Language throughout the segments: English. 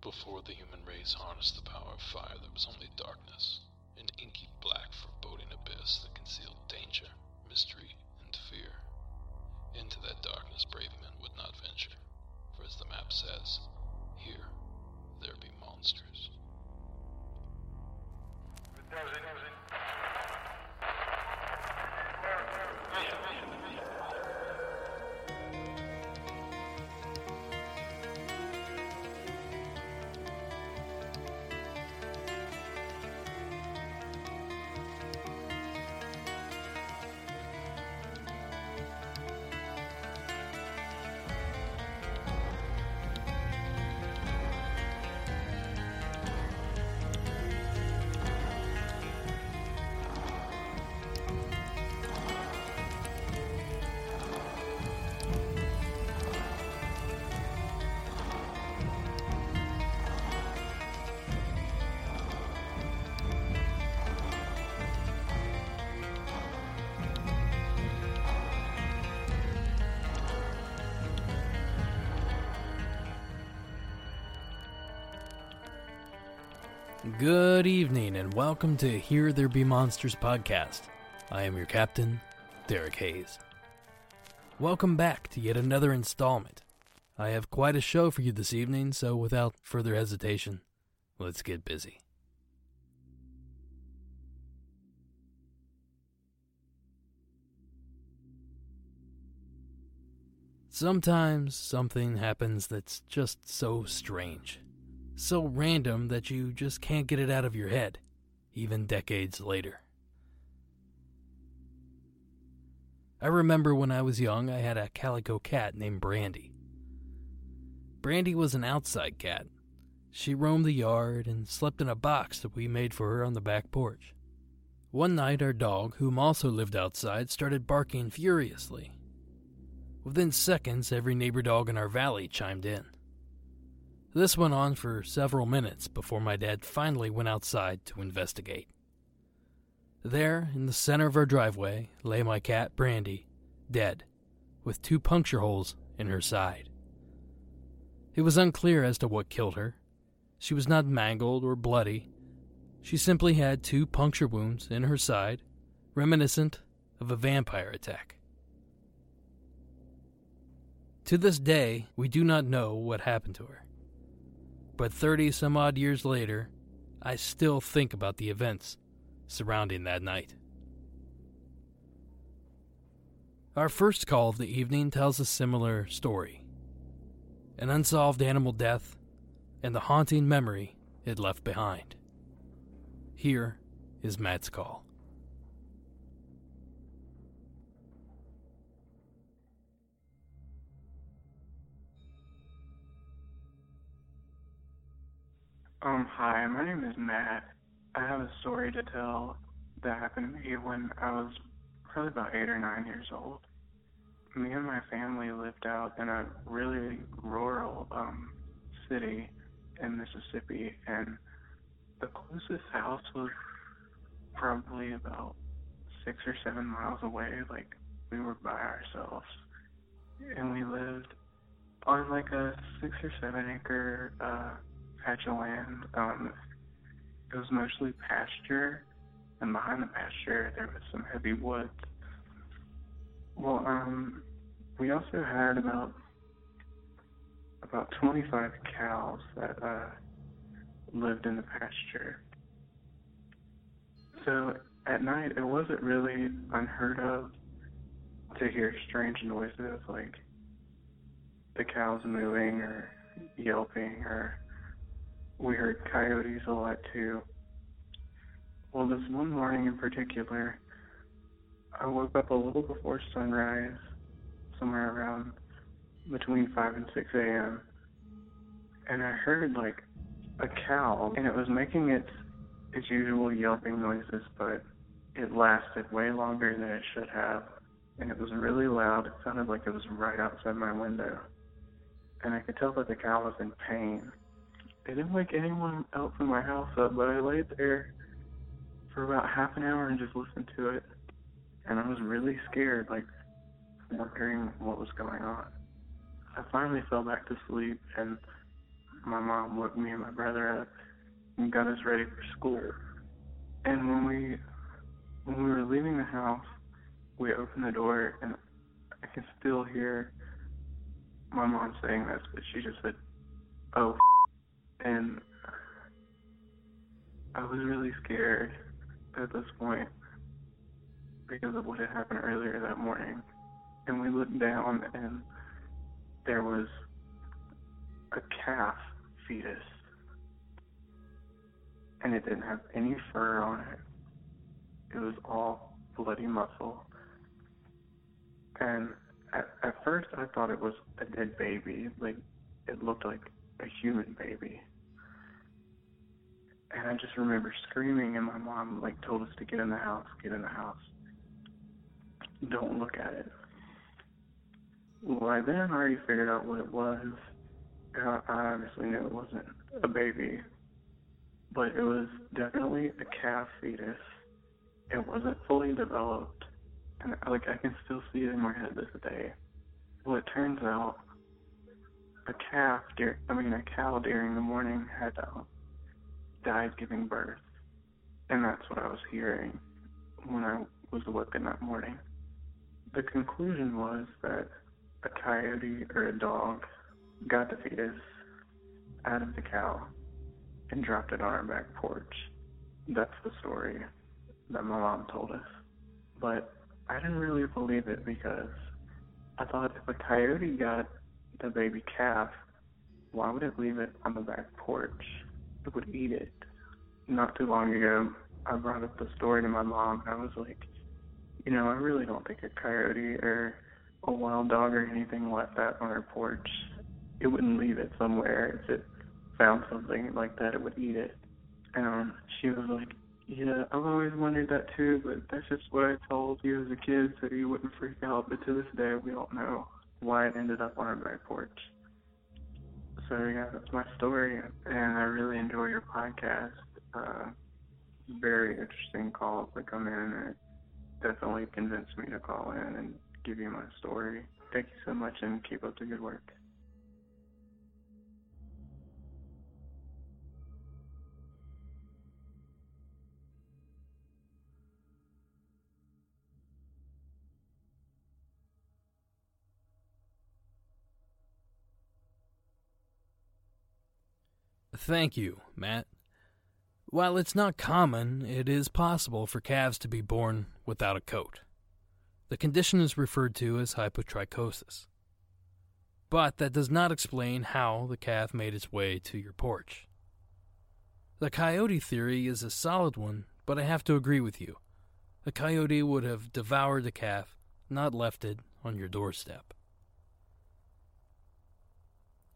Before the human race harnessed the power of fire, there was only darkness, an inky black foreboding abyss that concealed danger, mystery, and fear. Into that darkness brave men would not venture, for as the map says, here there be monsters. Good evening, and welcome to Here There Be Monsters podcast. I am your captain, Derek Hayes. Welcome back to yet another installment. I have quite a show for you this evening, so without further hesitation, let's get busy. Sometimes something happens that's just so strange so random that you just can't get it out of your head, even decades later. I remember when I was young, I had a calico cat named Brandy. Brandy was an outside cat. She roamed the yard and slept in a box that we made for her on the back porch. One night, our dog, whom also lived outside, started barking furiously. Within seconds, every neighbor dog in our valley chimed in. This went on for several minutes before my dad finally went outside to investigate. There, in the center of our driveway, lay my cat Brandy, dead, with two puncture holes in her side. It was unclear as to what killed her. She was not mangled or bloody. She simply had two puncture wounds in her side, reminiscent of a vampire attack. To this day, we do not know what happened to her. But 30 some odd years later, I still think about the events surrounding that night. Our first call of the evening tells a similar story an unsolved animal death and the haunting memory it left behind. Here is Matt's call. Um, hi, my name is Matt. I have a story to tell that happened to me when I was probably about eight or nine years old. Me and my family lived out in a really rural um, city in Mississippi, and the closest house was probably about six or seven miles away. Like, we were by ourselves. And we lived on like a six or seven acre uh, patch of land. Um, it was mostly pasture, and behind the pasture there was some heavy woods. Well, um, we also had about about 25 cows that uh, lived in the pasture. So at night, it wasn't really unheard of to hear strange noises like the cows moving or yelping or we heard coyotes a lot too. Well, this one morning in particular, I woke up a little before sunrise, somewhere around between 5 and 6 a.m., and I heard like a cow, and it was making its its usual yelping noises, but it lasted way longer than it should have, and it was really loud. It sounded like it was right outside my window, and I could tell that the cow was in pain. It didn't wake anyone else in my house up, but I laid there for about half an hour and just listened to it. And I was really scared, like wondering what was going on. I finally fell back to sleep, and my mom woke me and my brother up and got us ready for school. And when we when we were leaving the house, we opened the door and I can still hear my mom saying this, but she just said, "Oh," and I was really scared at this point because of what had happened earlier that morning. And we looked down and there was a calf fetus. And it didn't have any fur on it. It was all bloody muscle. And at, at first I thought it was a dead baby. Like, it looked like a human baby. And I just remember screaming and my mom, like, told us to get in the house, get in the house. Don't look at it. Well, I then already figured out what it was. I obviously knew it wasn't a baby, but it was definitely a calf fetus. It wasn't fully developed, and like I can still see it in my head this day. Well, it turns out a calf, deer, I mean a cow during the morning had uh, died giving birth, and that's what I was hearing when I was awoken that morning. The conclusion was that a coyote or a dog got the fetus out of the cow and dropped it on our back porch. That's the story that my mom told us. But I didn't really believe it because I thought if a coyote got the baby calf, why would it leave it on the back porch? Would eat it. Not too long ago, I brought up the story to my mom, and I was like, you know, I really don't think a coyote or a wild dog or anything left that on our porch. It wouldn't leave it somewhere. If it found something like that, it would eat it. And um, she was like, yeah, I've always wondered that too, but that's just what I told you as a kid so you wouldn't freak out. But to this day, we don't know why it ended up on our back porch. So yeah, that's my story, and I really enjoy your podcast. Uh, very interesting calls that come in, and it definitely convinced me to call in and give you my story. Thank you so much, and keep up the good work. Thank you, Matt. While it's not common, it is possible for calves to be born without a coat. The condition is referred to as hypotrichosis. But that does not explain how the calf made its way to your porch. The coyote theory is a solid one, but I have to agree with you. A coyote would have devoured the calf, not left it on your doorstep.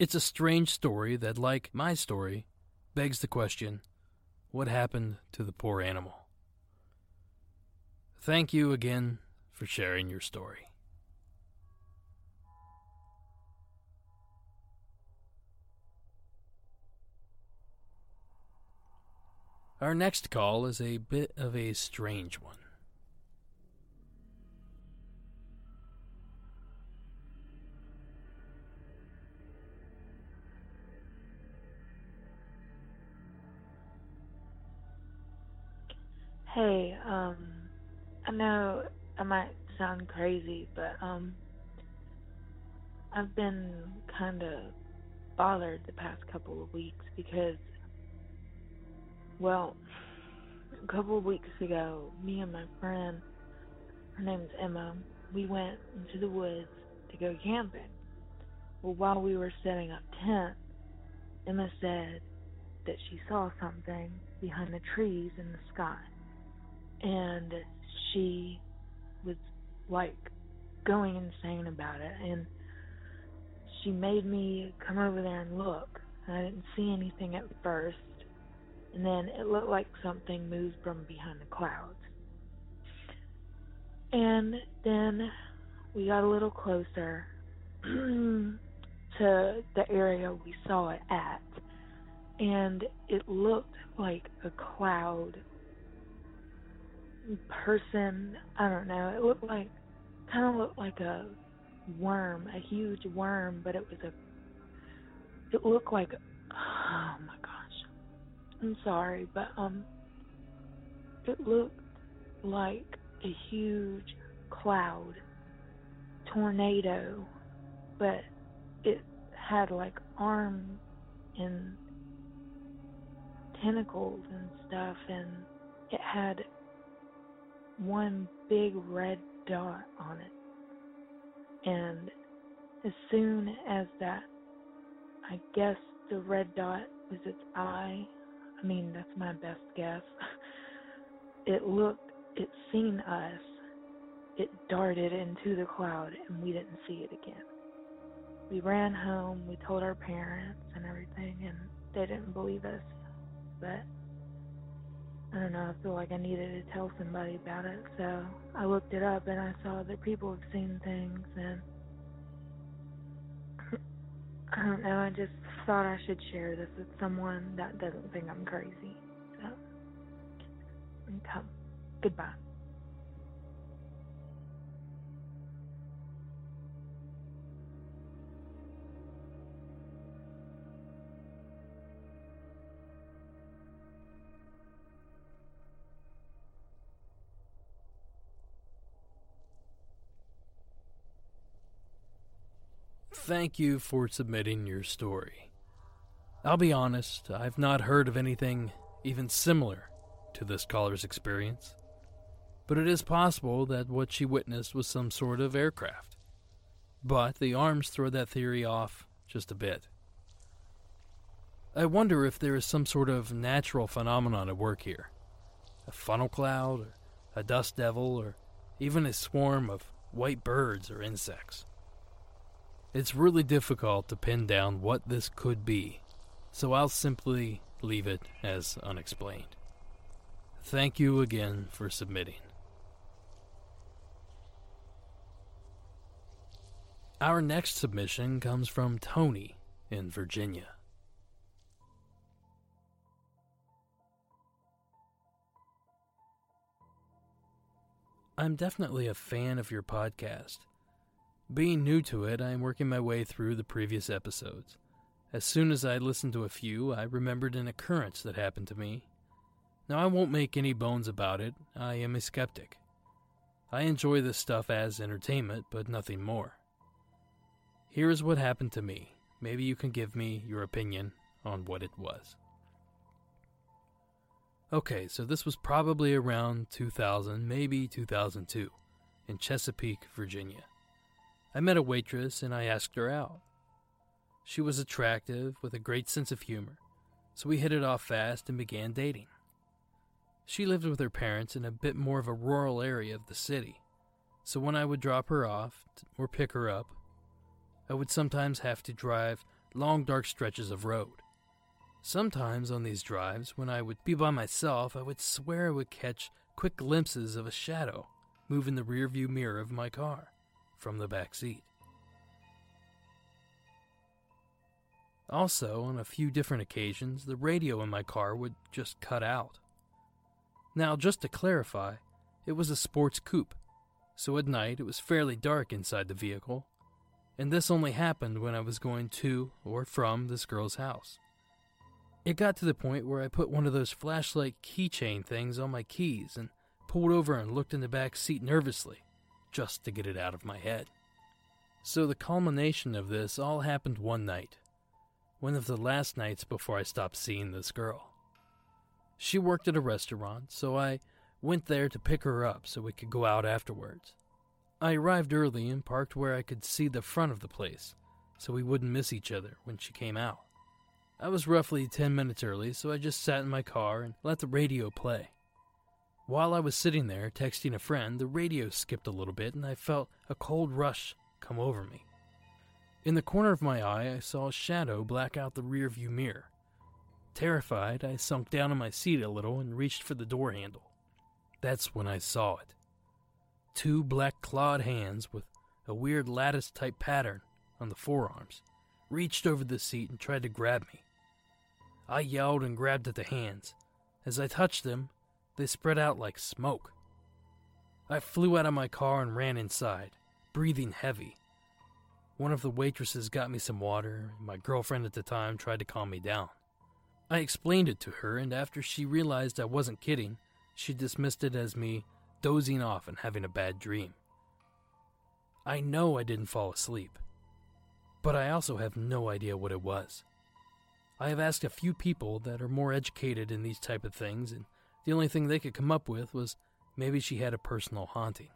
It's a strange story that, like my story, begs the question what happened to the poor animal? Thank you again for sharing your story. Our next call is a bit of a strange one. Hey, um, I know I might sound crazy, but um, I've been kind of bothered the past couple of weeks because, well, a couple of weeks ago, me and my friend, her name's Emma, we went into the woods to go camping. Well, while we were setting up tent, Emma said that she saw something behind the trees in the sky and she was like going insane about it. And she made me come over there and look. And I didn't see anything at first. And then it looked like something moved from behind the clouds. And then we got a little closer to the area we saw it at. And it looked like a cloud person. I don't know. It looked like, kind of looked like a worm, a huge worm, but it was a. It looked like Oh my gosh, I'm sorry, but um, it looked like a huge cloud tornado, but it had like arms and tentacles and stuff, and it had one big red dot on it. And as soon as that, I guess the red dot was its eye. I mean, that's my best guess. it looked, it seen us. It darted into the cloud, and we didn't see it again. We ran home, we told our parents and everything, and they didn't believe us. But I don't know, I feel like I needed to tell somebody about it, so I looked it up and I saw that people have seen things, and I don't know, I just thought I should share this with someone that doesn't think I'm crazy. So, come. Goodbye. Thank you for submitting your story. I'll be honest, I've not heard of anything even similar to this caller's experience, but it is possible that what she witnessed was some sort of aircraft. But the arms throw that theory off just a bit. I wonder if there is some sort of natural phenomenon at work here a funnel cloud, or a dust devil, or even a swarm of white birds or insects. It's really difficult to pin down what this could be, so I'll simply leave it as unexplained. Thank you again for submitting. Our next submission comes from Tony in Virginia. I'm definitely a fan of your podcast. Being new to it, I am working my way through the previous episodes. As soon as I listened to a few, I remembered an occurrence that happened to me. Now, I won't make any bones about it, I am a skeptic. I enjoy this stuff as entertainment, but nothing more. Here is what happened to me. Maybe you can give me your opinion on what it was. Okay, so this was probably around 2000, maybe 2002, in Chesapeake, Virginia. I met a waitress and I asked her out. She was attractive with a great sense of humor, so we hit it off fast and began dating. She lived with her parents in a bit more of a rural area of the city, so when I would drop her off or pick her up, I would sometimes have to drive long dark stretches of road. Sometimes on these drives, when I would be by myself, I would swear I would catch quick glimpses of a shadow move in the rearview mirror of my car from the back seat. Also, on a few different occasions, the radio in my car would just cut out. Now, just to clarify, it was a sports coupe, so at night it was fairly dark inside the vehicle, and this only happened when I was going to or from this girl's house. It got to the point where I put one of those flashlight keychain things on my keys and pulled over and looked in the back seat nervously just to get it out of my head. So the culmination of this all happened one night, one of the last nights before I stopped seeing this girl. She worked at a restaurant, so I went there to pick her up so we could go out afterwards. I arrived early and parked where I could see the front of the place, so we wouldn't miss each other when she came out. I was roughly 10 minutes early, so I just sat in my car and let the radio play. While I was sitting there texting a friend, the radio skipped a little bit and I felt a cold rush come over me. In the corner of my eye, I saw a shadow black out the rearview mirror. Terrified, I sunk down in my seat a little and reached for the door handle. That's when I saw it. Two black clawed hands with a weird lattice type pattern on the forearms reached over the seat and tried to grab me. I yelled and grabbed at the hands. As I touched them, they spread out like smoke. I flew out of my car and ran inside, breathing heavy. One of the waitresses got me some water, and my girlfriend at the time tried to calm me down. I explained it to her, and after she realized I wasn't kidding, she dismissed it as me dozing off and having a bad dream. I know I didn't fall asleep, but I also have no idea what it was. I have asked a few people that are more educated in these type of things, and the only thing they could come up with was maybe she had a personal haunting.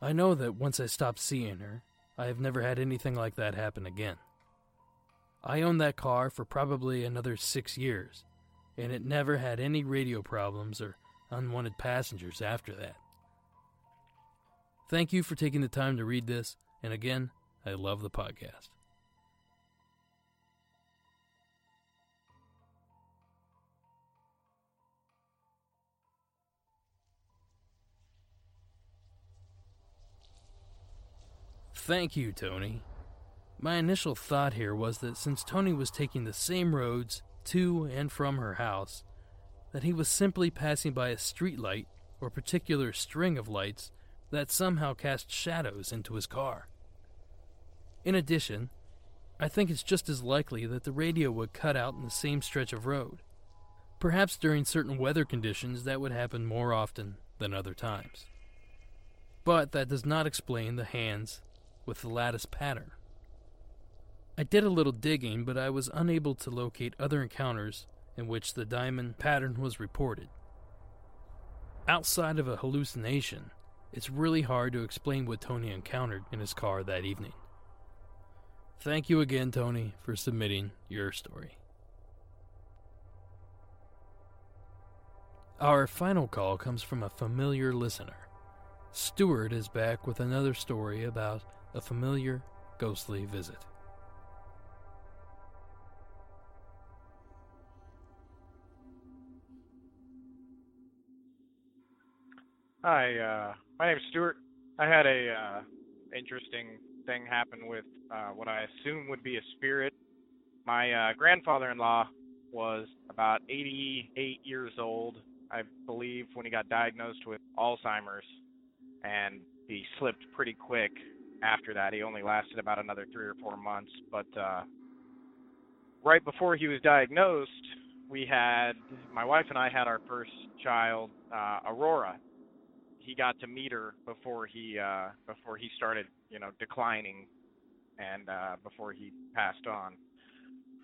I know that once I stopped seeing her, I have never had anything like that happen again. I owned that car for probably another six years, and it never had any radio problems or unwanted passengers after that. Thank you for taking the time to read this, and again, I love the podcast. Thank you, Tony. My initial thought here was that since Tony was taking the same roads to and from her house, that he was simply passing by a street light or particular string of lights that somehow cast shadows into his car. In addition, I think it's just as likely that the radio would cut out in the same stretch of road. Perhaps during certain weather conditions that would happen more often than other times. But that does not explain the hands with the lattice pattern. I did a little digging, but I was unable to locate other encounters in which the diamond pattern was reported. Outside of a hallucination, it's really hard to explain what Tony encountered in his car that evening. Thank you again, Tony, for submitting your story. Our final call comes from a familiar listener. Stuart is back with another story about a familiar ghostly visit. Hi, uh, my name's Stuart. I had a uh, interesting thing happen with uh, what I assume would be a spirit. My uh, grandfather-in-law was about 88 years old, I believe, when he got diagnosed with Alzheimer's, and he slipped pretty quick after that. He only lasted about another three or four months, but uh, right before he was diagnosed, we had my wife and I had our first child, uh, Aurora. He got to meet her before he uh, before he started, you know, declining, and uh, before he passed on.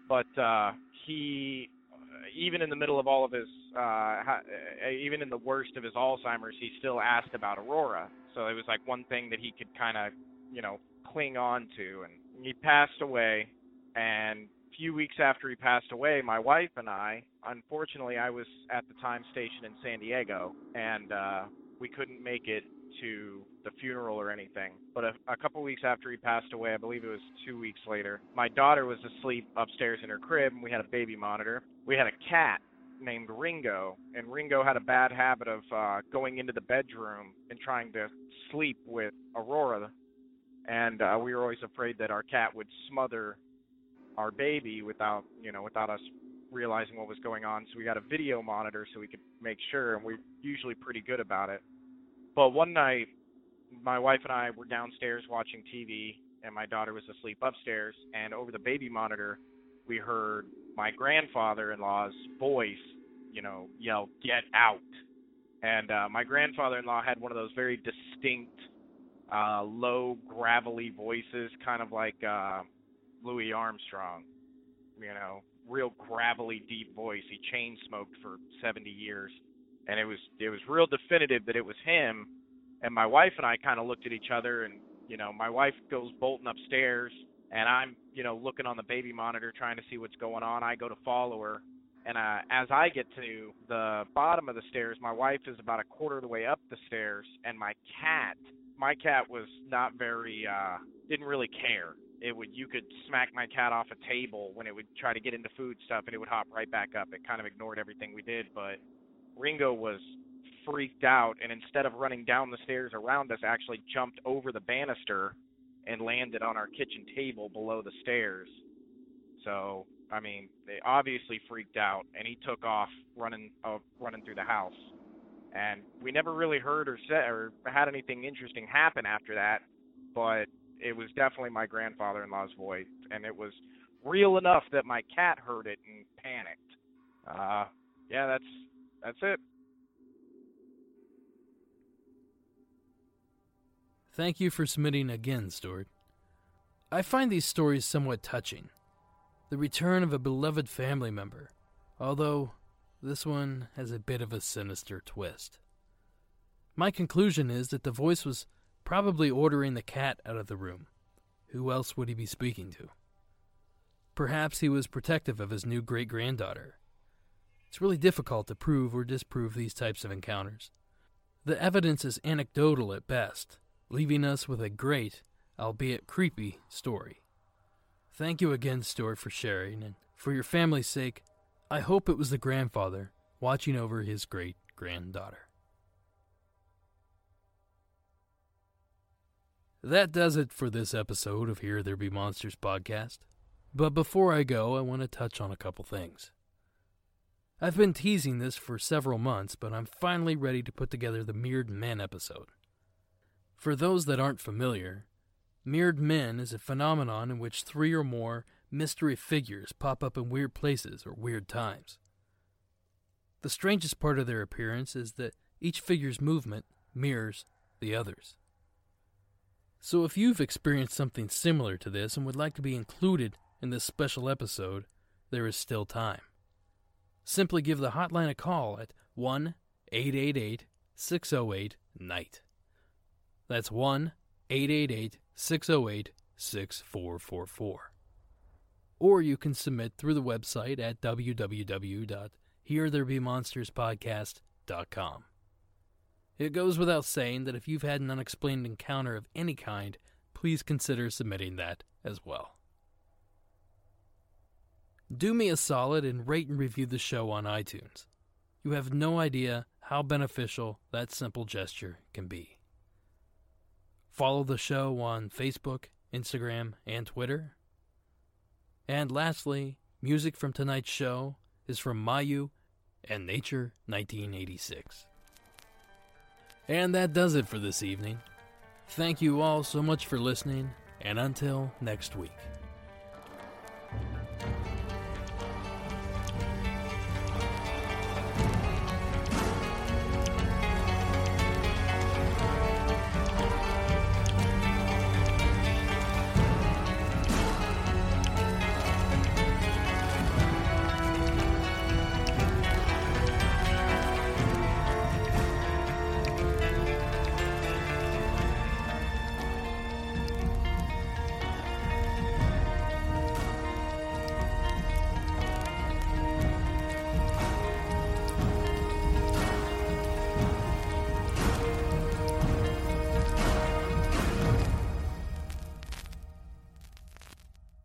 But uh, he, even in the middle of all of his, uh, ha- even in the worst of his Alzheimer's, he still asked about Aurora. So it was like one thing that he could kind of you know, cling on to. And he passed away. And a few weeks after he passed away, my wife and I, unfortunately, I was at the time stationed in San Diego, and uh, we couldn't make it to the funeral or anything. But a, a couple weeks after he passed away, I believe it was two weeks later, my daughter was asleep upstairs in her crib, and we had a baby monitor. We had a cat named Ringo, and Ringo had a bad habit of uh, going into the bedroom and trying to sleep with Aurora, and uh, we were always afraid that our cat would smother our baby without you know without us realizing what was going on. So we got a video monitor so we could make sure, and we're usually pretty good about it. But one night, my wife and I were downstairs watching TV, and my daughter was asleep upstairs. And over the baby monitor, we heard my grandfather-in-law's voice, you know, yell, "Get out!" And uh, my grandfather-in-law had one of those very distinct uh, low, gravelly voices, kind of like uh, Louis Armstrong. You know, real gravelly, deep voice. He chain smoked for 70 years, and it was it was real definitive that it was him. And my wife and I kind of looked at each other, and you know, my wife goes bolting upstairs, and I'm you know looking on the baby monitor trying to see what's going on. I go to follow her, and uh, as I get to the bottom of the stairs, my wife is about a quarter of the way up the stairs, and my cat my cat was not very uh didn't really care. It would you could smack my cat off a table when it would try to get into food stuff and it would hop right back up. It kind of ignored everything we did, but Ringo was freaked out and instead of running down the stairs around us actually jumped over the banister and landed on our kitchen table below the stairs. So, I mean, they obviously freaked out and he took off running uh, running through the house and we never really heard or said or had anything interesting happen after that but it was definitely my grandfather-in-law's voice and it was real enough that my cat heard it and panicked. Uh, yeah, that's that's it. Thank you for submitting again, Stuart. I find these stories somewhat touching. The return of a beloved family member, although this one has a bit of a sinister twist. My conclusion is that the voice was probably ordering the cat out of the room. Who else would he be speaking to? Perhaps he was protective of his new great granddaughter. It's really difficult to prove or disprove these types of encounters. The evidence is anecdotal at best, leaving us with a great, albeit creepy, story. Thank you again, Stuart, for sharing, and for your family's sake, I hope it was the grandfather watching over his great granddaughter. That does it for this episode of Here There Be Monsters podcast. But before I go, I want to touch on a couple things. I've been teasing this for several months, but I'm finally ready to put together the Mirrored Men episode. For those that aren't familiar, Mirrored Men is a phenomenon in which three or more mystery figures pop up in weird places or weird times. The strangest part of their appearance is that each figure's movement mirrors the others. So if you've experienced something similar to this and would like to be included in this special episode, there is still time. Simply give the hotline a call at 1 888 608 NIGHT. That's 1 888 608 6444. Or you can submit through the website at www.heretherebemonsterspodcast.com. It goes without saying that if you've had an unexplained encounter of any kind, please consider submitting that as well. Do me a solid and rate and review the show on iTunes. You have no idea how beneficial that simple gesture can be. Follow the show on Facebook, Instagram, and Twitter. And lastly, music from tonight's show is from Mayu and Nature 1986. And that does it for this evening. Thank you all so much for listening, and until next week.